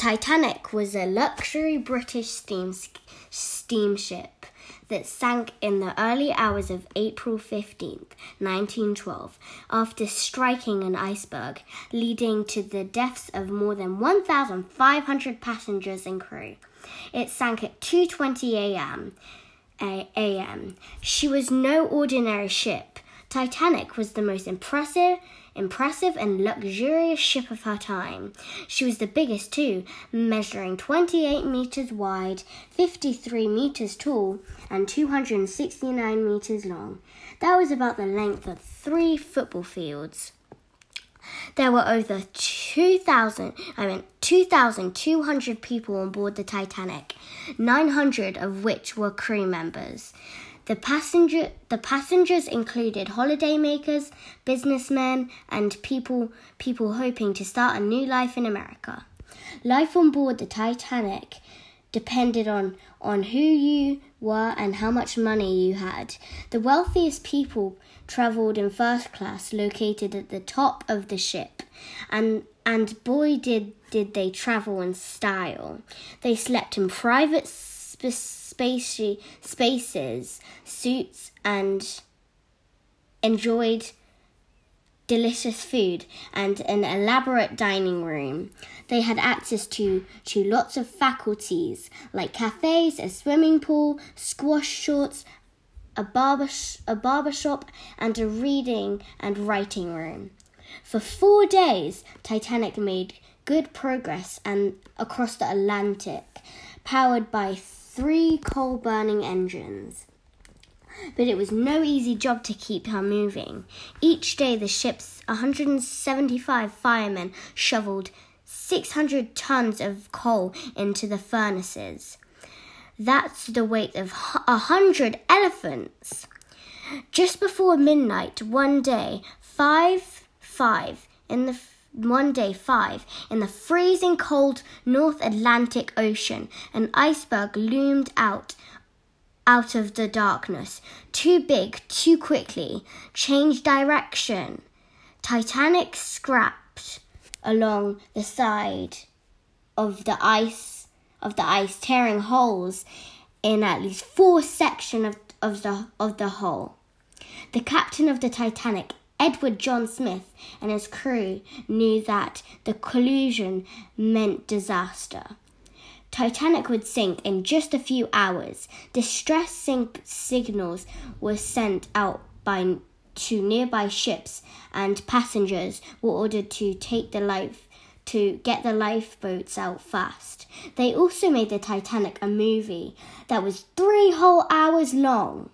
Titanic was a luxury British steam, steamship that sank in the early hours of April 15, 1912, after striking an iceberg, leading to the deaths of more than 1,500 passengers and crew. It sank at 2:20 a.m. a.m. She was no ordinary ship. Titanic was the most impressive impressive and luxurious ship of her time. She was the biggest too, measuring 28 meters wide, 53 meters tall, and 269 meters long. That was about the length of three football fields. There were over 2,000, I mean 2,200 people on board the Titanic, 900 of which were crew members. The passenger the passengers included holidaymakers, businessmen, and people people hoping to start a new life in America. Life on board the Titanic depended on on who you were and how much money you had. The wealthiest people traveled in first class located at the top of the ship and and boy did did they travel in style. They slept in private sp- spaces, suits, and enjoyed delicious food and an elaborate dining room. They had access to, to lots of faculties like cafes, a swimming pool, squash shorts, a barber, a barber shop, and a reading and writing room. For four days, Titanic made good progress and across the Atlantic, powered by three coal burning engines. But it was no easy job to keep her moving. Each day, the ship's 175 firemen shoveled 600 tons of coal into the furnaces. That's the weight of a hundred elephants. Just before midnight, one day, five, five in the one day five, in the freezing cold North Atlantic Ocean, an iceberg loomed out out of the darkness, too big, too quickly, changed direction. Titanic scrapped along the side of the ice of the ice, tearing holes in at least four sections of, of the of the hull. The captain of the Titanic Edward John Smith and his crew knew that the collision meant disaster. Titanic would sink in just a few hours. Distress sink signals were sent out by to nearby ships and passengers were ordered to take the life to get the lifeboats out fast. They also made the Titanic a movie that was 3 whole hours long.